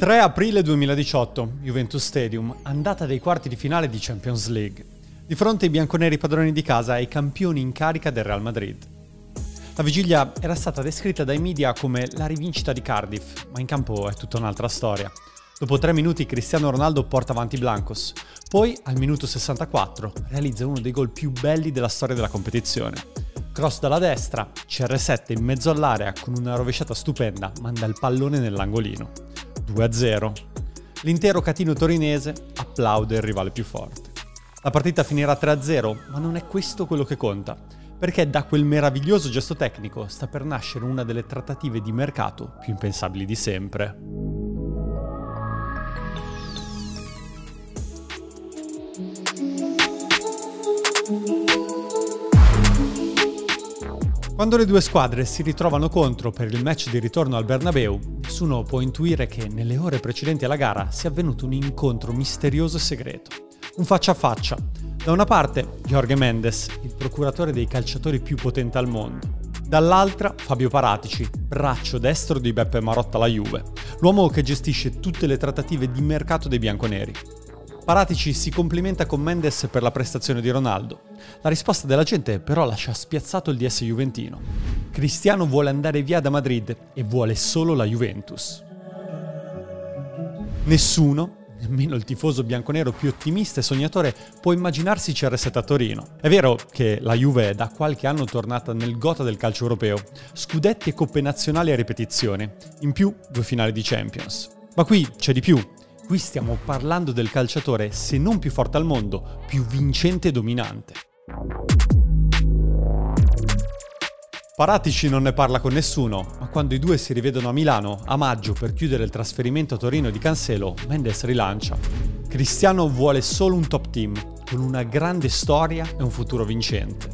3 aprile 2018, Juventus Stadium, andata dei quarti di finale di Champions League. Di fronte ai bianconeri padroni di casa e ai campioni in carica del Real Madrid. La vigilia era stata descritta dai media come la rivincita di Cardiff, ma in campo è tutta un'altra storia. Dopo tre minuti Cristiano Ronaldo porta avanti Blancos, poi al minuto 64 realizza uno dei gol più belli della storia della competizione. Cross dalla destra, CR7 in mezzo all'area con una rovesciata stupenda manda il pallone nell'angolino. 2-0. L'intero catino torinese applaude il rivale più forte. La partita finirà 3-0, ma non è questo quello che conta, perché da quel meraviglioso gesto tecnico sta per nascere una delle trattative di mercato più impensabili di sempre. Quando le due squadre si ritrovano contro per il match di ritorno al Bernabeu, nessuno può intuire che nelle ore precedenti alla gara sia avvenuto un incontro misterioso e segreto. Un faccia a faccia. Da una parte Jorge Mendes, il procuratore dei calciatori più potente al mondo. Dall'altra Fabio Paratici, braccio destro di Beppe Marotta alla Juve, l'uomo che gestisce tutte le trattative di mercato dei bianconeri. Paratici si complimenta con Mendes per la prestazione di Ronaldo. La risposta della gente però lascia spiazzato il DS Juventino. Cristiano vuole andare via da Madrid e vuole solo la Juventus. Nessuno, nemmeno il tifoso bianconero più ottimista e sognatore, può immaginarsi CR7 a Torino. È vero che la Juve è da qualche anno tornata nel gota del calcio europeo, scudetti e coppe nazionali a ripetizione, in più due finali di Champions. Ma qui c'è di più, Qui stiamo parlando del calciatore, se non più forte al mondo, più vincente e dominante. Paratici non ne parla con nessuno, ma quando i due si rivedono a Milano, a maggio, per chiudere il trasferimento a Torino di Cancelo, Mendes rilancia. Cristiano vuole solo un top team, con una grande storia e un futuro vincente.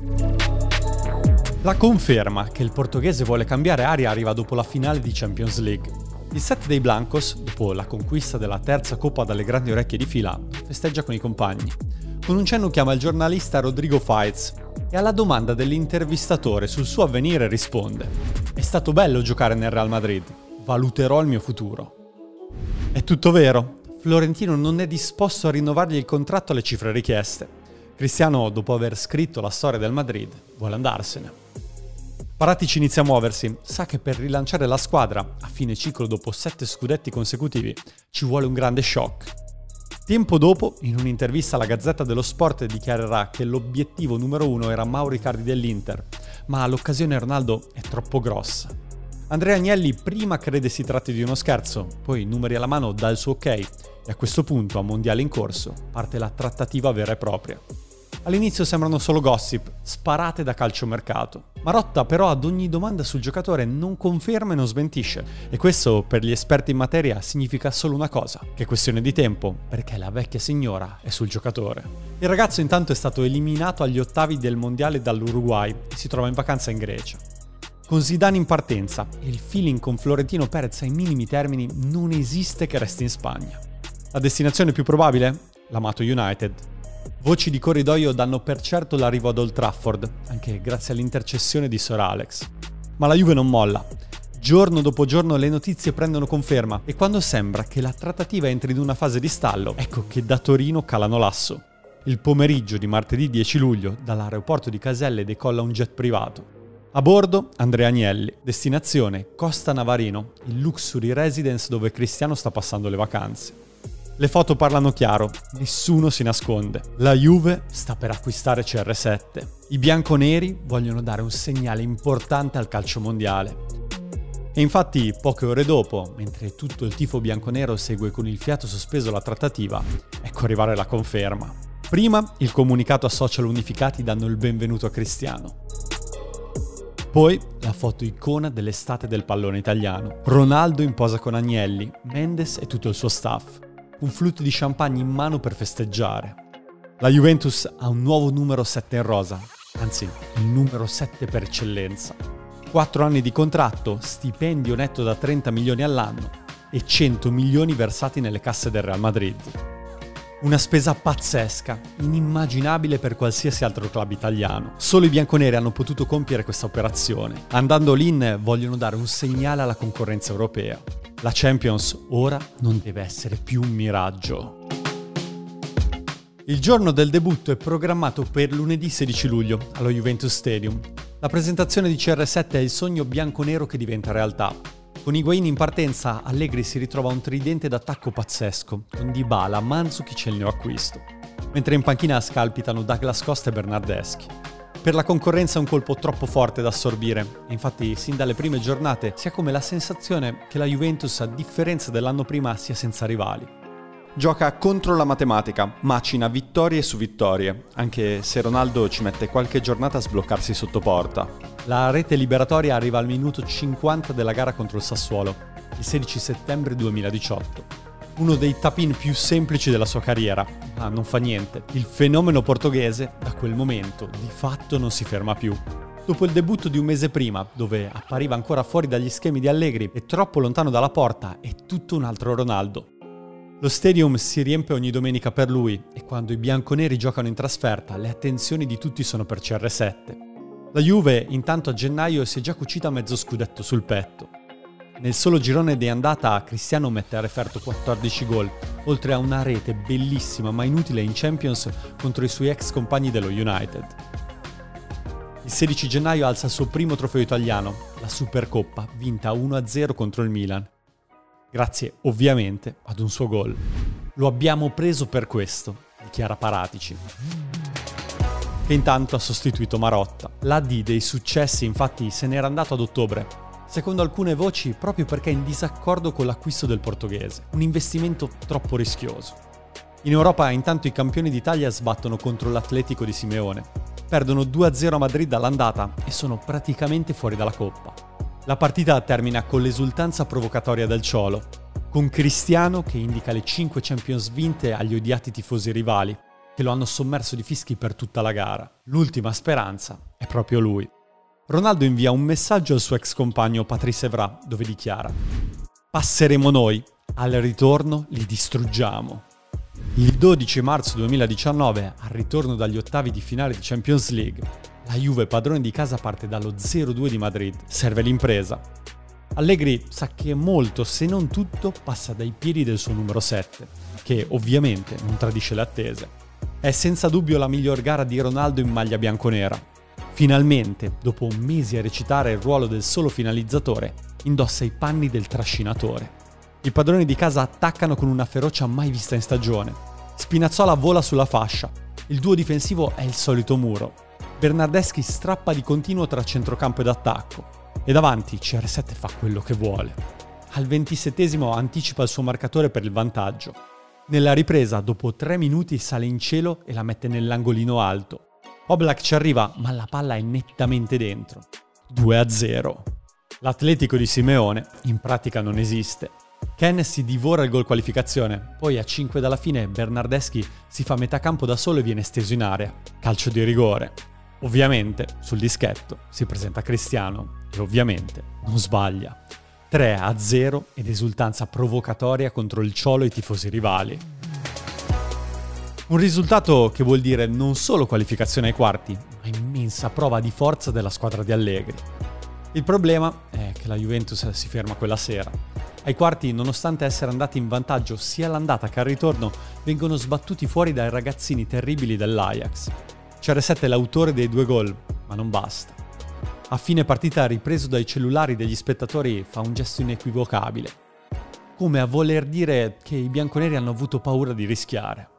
La conferma che il portoghese vuole cambiare aria arriva dopo la finale di Champions League. Il set dei Blancos, dopo la conquista della terza coppa dalle grandi orecchie di fila, festeggia con i compagni. Con un cenno chiama il giornalista Rodrigo Faitz e alla domanda dell'intervistatore sul suo avvenire risponde È stato bello giocare nel Real Madrid, valuterò il mio futuro. È tutto vero, Florentino non è disposto a rinnovargli il contratto alle cifre richieste. Cristiano, dopo aver scritto la storia del Madrid, vuole andarsene. Paratici inizia a muoversi, sa che per rilanciare la squadra, a fine ciclo dopo sette scudetti consecutivi, ci vuole un grande shock. Tempo dopo, in un'intervista alla Gazzetta dello Sport, dichiarerà che l'obiettivo numero uno era Mauro Icardi dell'Inter, ma l'occasione Ronaldo è troppo grossa. Andrea Agnelli prima crede si tratti di uno scherzo, poi numeri alla mano dà il suo ok e a questo punto, a mondiale in corso, parte la trattativa vera e propria. All'inizio sembrano solo gossip, sparate da calciomercato. Marotta però ad ogni domanda sul giocatore non conferma e non smentisce. E questo per gli esperti in materia significa solo una cosa, che è questione di tempo, perché la vecchia signora è sul giocatore. Il ragazzo intanto è stato eliminato agli ottavi del mondiale dall'Uruguay e si trova in vacanza in Grecia. Con Zidane in partenza e il feeling con Florentino Perez ai minimi termini non esiste che resti in Spagna. La destinazione più probabile? L'amato United, Voci di corridoio danno per certo l'arrivo ad Old Trafford, anche grazie all'intercessione di Sir Alex. Ma la Juve non molla. Giorno dopo giorno le notizie prendono conferma e quando sembra che la trattativa entri in una fase di stallo, ecco che da Torino calano l'asso. Il pomeriggio di martedì 10 luglio dall'aeroporto di Caselle decolla un jet privato. A bordo Andrea Agnelli, destinazione Costa Navarino, il luxury residence dove Cristiano sta passando le vacanze. Le foto parlano chiaro, nessuno si nasconde. La Juve sta per acquistare CR7. I bianconeri vogliono dare un segnale importante al calcio mondiale. E infatti, poche ore dopo, mentre tutto il tifo bianconero segue con il fiato sospeso la trattativa, ecco arrivare la conferma. Prima il comunicato a social unificati danno il benvenuto a Cristiano. Poi la foto icona dell'estate del pallone italiano. Ronaldo in posa con Agnelli, Mendes e tutto il suo staff un flutto di champagne in mano per festeggiare. La Juventus ha un nuovo numero 7 in rosa, anzi il numero 7 per eccellenza. 4 anni di contratto, stipendio netto da 30 milioni all'anno e 100 milioni versati nelle casse del Real Madrid. Una spesa pazzesca, inimmaginabile per qualsiasi altro club italiano. Solo i bianconeri hanno potuto compiere questa operazione. Andando all'in vogliono dare un segnale alla concorrenza europea. La Champions ora non deve essere più un miraggio. Il giorno del debutto è programmato per lunedì 16 luglio allo Juventus Stadium. La presentazione di CR7 è il sogno bianco-nero che diventa realtà. Con Higuain in partenza, Allegri si ritrova un tridente d'attacco pazzesco, con Dybala, Manzukic e il neoacquisto. Mentre in panchina scalpitano Douglas Costa e Bernardeschi. Per la concorrenza è un colpo troppo forte da assorbire, infatti sin dalle prime giornate si ha come la sensazione che la Juventus, a differenza dell'anno prima, sia senza rivali. Gioca contro la matematica, macina vittorie su vittorie, anche se Ronaldo ci mette qualche giornata a sbloccarsi sotto porta. La rete liberatoria arriva al minuto 50 della gara contro il Sassuolo, il 16 settembre 2018 uno dei tap-in più semplici della sua carriera, ma non fa niente. Il fenomeno portoghese, da quel momento, di fatto non si ferma più. Dopo il debutto di un mese prima, dove appariva ancora fuori dagli schemi di Allegri e troppo lontano dalla porta, è tutto un altro Ronaldo. Lo stadium si riempie ogni domenica per lui e quando i bianconeri giocano in trasferta le attenzioni di tutti sono per CR7. La Juve intanto a gennaio si è già cucita mezzo scudetto sul petto. Nel solo girone di andata Cristiano mette a referto 14 gol, oltre a una rete bellissima ma inutile in Champions contro i suoi ex compagni dello United. Il 16 gennaio alza il suo primo trofeo italiano, la Supercoppa, vinta 1-0 contro il Milan. Grazie ovviamente ad un suo gol. Lo abbiamo preso per questo, dichiara Paratici che intanto ha sostituito Marotta. L'AD dei successi infatti se n'era andato ad ottobre secondo alcune voci proprio perché in disaccordo con l'acquisto del portoghese, un investimento troppo rischioso. In Europa intanto i campioni d'Italia sbattono contro l'Atletico di Simeone, perdono 2-0 a Madrid all'andata e sono praticamente fuori dalla coppa. La partita termina con l'esultanza provocatoria del Ciolo, con Cristiano che indica le 5 Champions vinte agli odiati tifosi rivali, che lo hanno sommerso di fischi per tutta la gara. L'ultima speranza è proprio lui. Ronaldo invia un messaggio al suo ex compagno Patrice Evra dove dichiara Passeremo noi, al ritorno li distruggiamo. Il 12 marzo 2019, al ritorno dagli ottavi di finale di Champions League, la Juve padrone di casa parte dallo 0-2 di Madrid, serve l'impresa. Allegri sa che molto, se non tutto, passa dai piedi del suo numero 7, che ovviamente non tradisce le attese. È senza dubbio la miglior gara di Ronaldo in maglia bianconera, Finalmente, dopo mesi a recitare il ruolo del solo finalizzatore, indossa i panni del trascinatore. I padroni di casa attaccano con una ferocia mai vista in stagione. Spinazzola vola sulla fascia. Il duo difensivo è il solito muro. Bernardeschi strappa di continuo tra centrocampo ed attacco. E davanti CR7 fa quello che vuole. Al ventisettesimo anticipa il suo marcatore per il vantaggio. Nella ripresa, dopo tre minuti, sale in cielo e la mette nell'angolino alto. Oblak ci arriva, ma la palla è nettamente dentro. 2-0. L'Atletico di Simeone in pratica non esiste. Ken si divora il gol qualificazione, poi a 5 dalla fine Bernardeschi si fa metà campo da solo e viene steso in area. Calcio di rigore. Ovviamente sul dischetto si presenta Cristiano e ovviamente non sbaglia. 3-0 ed esultanza provocatoria contro il Ciolo e i tifosi rivali. Un risultato che vuol dire non solo qualificazione ai quarti, ma immensa prova di forza della squadra di Allegri. Il problema è che la Juventus si ferma quella sera. Ai quarti, nonostante essere andati in vantaggio sia all'andata che al ritorno, vengono sbattuti fuori dai ragazzini terribili dell'Ajax. CR7 è l'autore dei due gol, ma non basta. A fine partita, ripreso dai cellulari degli spettatori, fa un gesto inequivocabile. Come a voler dire che i bianconeri hanno avuto paura di rischiare.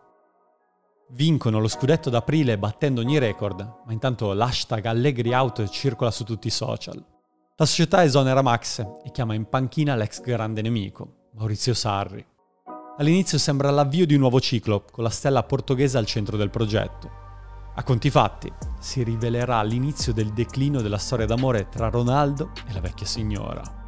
Vincono lo scudetto d'aprile battendo ogni record, ma intanto l'hashtag Allegri Out circola su tutti i social. La società esonera Max e chiama in panchina l'ex grande nemico, Maurizio Sarri. All'inizio sembra l'avvio di un nuovo ciclo, con la stella portoghese al centro del progetto. A conti fatti, si rivelerà l'inizio del declino della storia d'amore tra Ronaldo e la vecchia signora.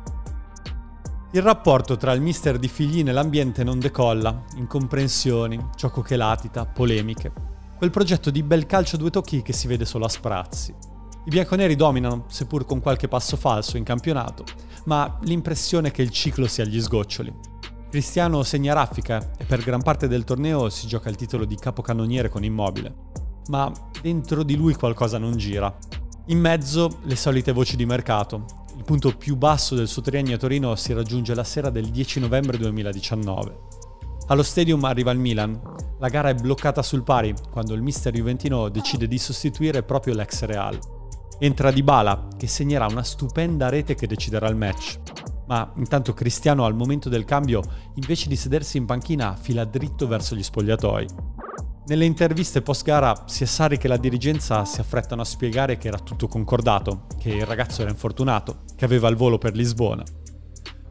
Il rapporto tra il mister di Figline e l'ambiente non decolla, incomprensioni, gioco che latita, polemiche. Quel progetto di bel calcio a due tocchi che si vede solo a sprazzi. I bianconeri dominano, seppur con qualche passo falso in campionato, ma l'impressione è che il ciclo sia agli sgoccioli. Cristiano segna raffica e per gran parte del torneo si gioca il titolo di capocannoniere con Immobile. Ma dentro di lui qualcosa non gira. In mezzo le solite voci di mercato, Il punto più basso del suo triennio a Torino si raggiunge la sera del 10 novembre 2019. Allo stadium arriva il Milan. La gara è bloccata sul pari quando il mister juventino decide di sostituire proprio l'ex Real. Entra Di Bala, che segnerà una stupenda rete che deciderà il match. Ma intanto Cristiano al momento del cambio, invece di sedersi in panchina, fila dritto verso gli spogliatoi. Nelle interviste post gara si è Sarri che la dirigenza si affrettano a spiegare che era tutto concordato, che il ragazzo era infortunato, che aveva il volo per Lisbona.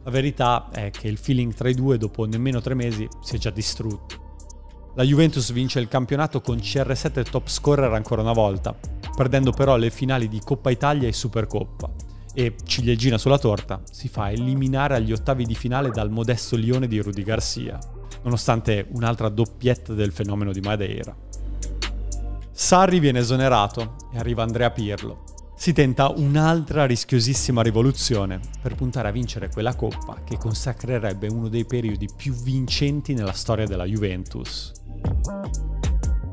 La verità è che il feeling tra i due dopo nemmeno tre mesi si è già distrutto. La Juventus vince il campionato con CR7 top scorer ancora una volta, perdendo però le finali di Coppa Italia e Supercoppa. E, ciliegina sulla torta, si fa eliminare agli ottavi di finale dal modesto Lione di Rudy Garcia nonostante un'altra doppietta del fenomeno di Madeira. Sarri viene esonerato e arriva Andrea Pirlo. Si tenta un'altra rischiosissima rivoluzione per puntare a vincere quella coppa che consacrerebbe uno dei periodi più vincenti nella storia della Juventus.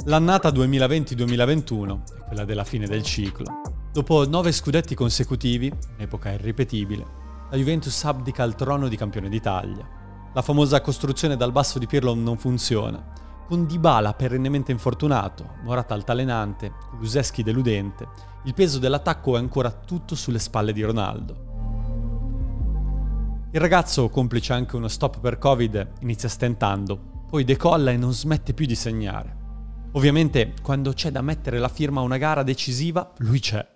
L'annata 2020-2021 è quella della fine del ciclo. Dopo nove scudetti consecutivi, un'epoca irripetibile, la Juventus abdica al trono di campione d'Italia la famosa costruzione dal basso di Pirlo non funziona. Con Dybala perennemente infortunato, Morata altalenante, Kuluseschi deludente, il peso dell'attacco è ancora tutto sulle spalle di Ronaldo. Il ragazzo, complice anche uno stop per Covid, inizia stentando, poi decolla e non smette più di segnare. Ovviamente, quando c'è da mettere la firma a una gara decisiva, lui c'è.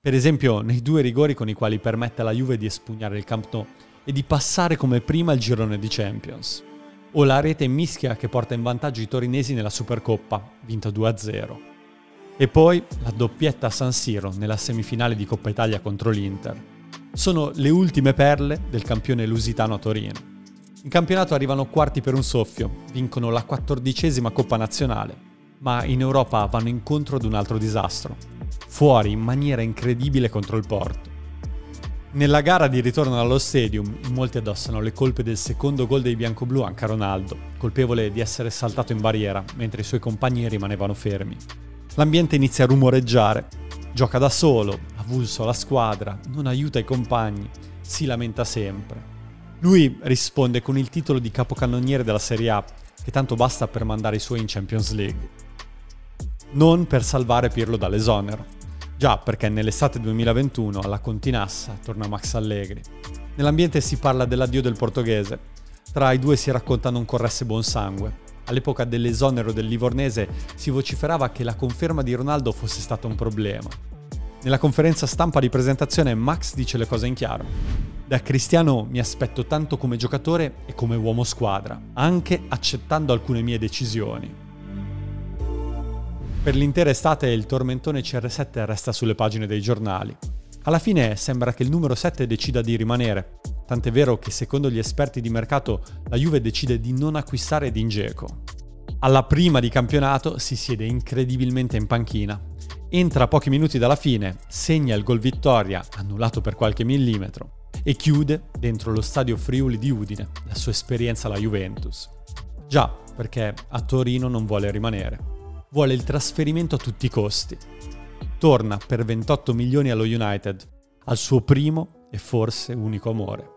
Per esempio, nei due rigori con i quali permette alla Juve di espugnare il Camp Nou e di passare come prima il girone di Champions. O la rete mischia che porta in vantaggio i torinesi nella Supercoppa, vinta 2-0. E poi la doppietta a San Siro nella semifinale di Coppa Italia contro l'Inter. Sono le ultime perle del campione lusitano a Torino. In campionato arrivano quarti per un soffio, vincono la quattordicesima Coppa Nazionale, ma in Europa vanno incontro ad un altro disastro. Fuori in maniera incredibile contro il Porto. Nella gara di ritorno allo stadium, in molti addossano le colpe del secondo gol dei biancoblù anche a Ronaldo, colpevole di essere saltato in barriera mentre i suoi compagni rimanevano fermi. L'ambiente inizia a rumoreggiare. Gioca da solo, avulso alla squadra, non aiuta i compagni, si lamenta sempre. Lui risponde con il titolo di capocannoniere della Serie A, che tanto basta per mandare i suoi in Champions League. Non per salvare Pirlo dall'esonero. Già, perché nell'estate 2021 alla Continassa torna Max Allegri. Nell'ambiente si parla dell'addio del portoghese. Tra i due si racconta non corresse buon sangue. All'epoca dell'esonero del Livornese si vociferava che la conferma di Ronaldo fosse stato un problema. Nella conferenza stampa di presentazione Max dice le cose in chiaro. Da Cristiano mi aspetto tanto come giocatore e come uomo squadra, anche accettando alcune mie decisioni. Per l'intera estate il tormentone CR7 resta sulle pagine dei giornali. Alla fine sembra che il numero 7 decida di rimanere, tant'è vero che secondo gli esperti di mercato la Juve decide di non acquistare Dingeco. Alla prima di campionato si siede incredibilmente in panchina. Entra pochi minuti dalla fine, segna il gol vittoria, annullato per qualche millimetro, e chiude dentro lo stadio Friuli di Udine la sua esperienza alla Juventus. Già, perché a Torino non vuole rimanere vuole il trasferimento a tutti i costi. Torna per 28 milioni allo United, al suo primo e forse unico amore.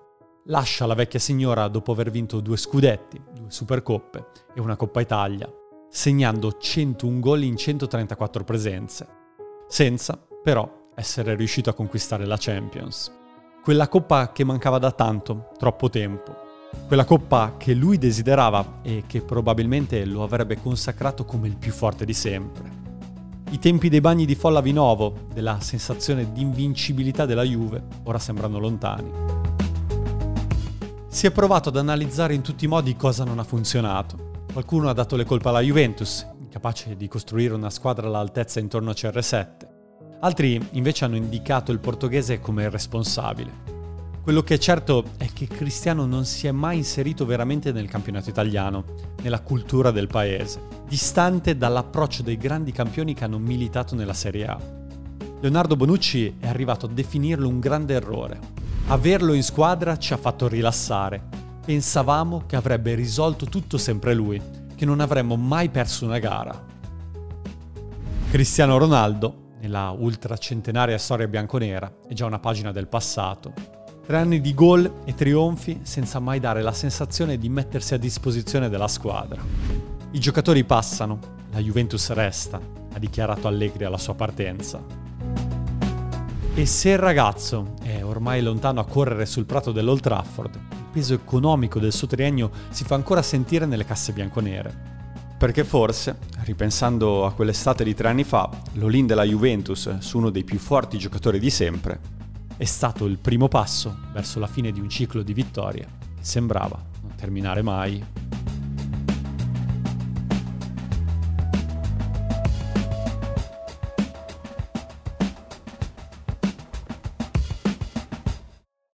Lascia la vecchia signora dopo aver vinto due scudetti, due supercoppe e una Coppa Italia, segnando 101 gol in 134 presenze, senza però essere riuscito a conquistare la Champions. Quella coppa che mancava da tanto, troppo tempo, quella coppa che lui desiderava e che probabilmente lo avrebbe consacrato come il più forte di sempre. I tempi dei bagni di folla Vinovo, della sensazione di invincibilità della Juve, ora sembrano lontani. Si è provato ad analizzare in tutti i modi cosa non ha funzionato. Qualcuno ha dato le colpe alla Juventus, incapace di costruire una squadra all'altezza intorno a CR7. Altri invece hanno indicato il portoghese come il responsabile. Quello che è certo è che Cristiano non si è mai inserito veramente nel campionato italiano, nella cultura del paese, distante dall'approccio dei grandi campioni che hanno militato nella Serie A. Leonardo Bonucci è arrivato a definirlo un grande errore. Averlo in squadra ci ha fatto rilassare. Pensavamo che avrebbe risolto tutto sempre lui, che non avremmo mai perso una gara. Cristiano Ronaldo nella ultracentenaria storia bianconera è già una pagina del passato. Tre anni di gol e trionfi senza mai dare la sensazione di mettersi a disposizione della squadra. I giocatori passano, la Juventus resta, ha dichiarato Allegri alla sua partenza. E se il ragazzo è ormai lontano a correre sul prato dell'Old Trafford, il peso economico del suo triennio si fa ancora sentire nelle casse bianconere. Perché forse, ripensando a quell'estate di tre anni fa, l'Olin della Juventus su uno dei più forti giocatori di sempre è stato il primo passo verso la fine di un ciclo di vittorie che sembrava non terminare mai.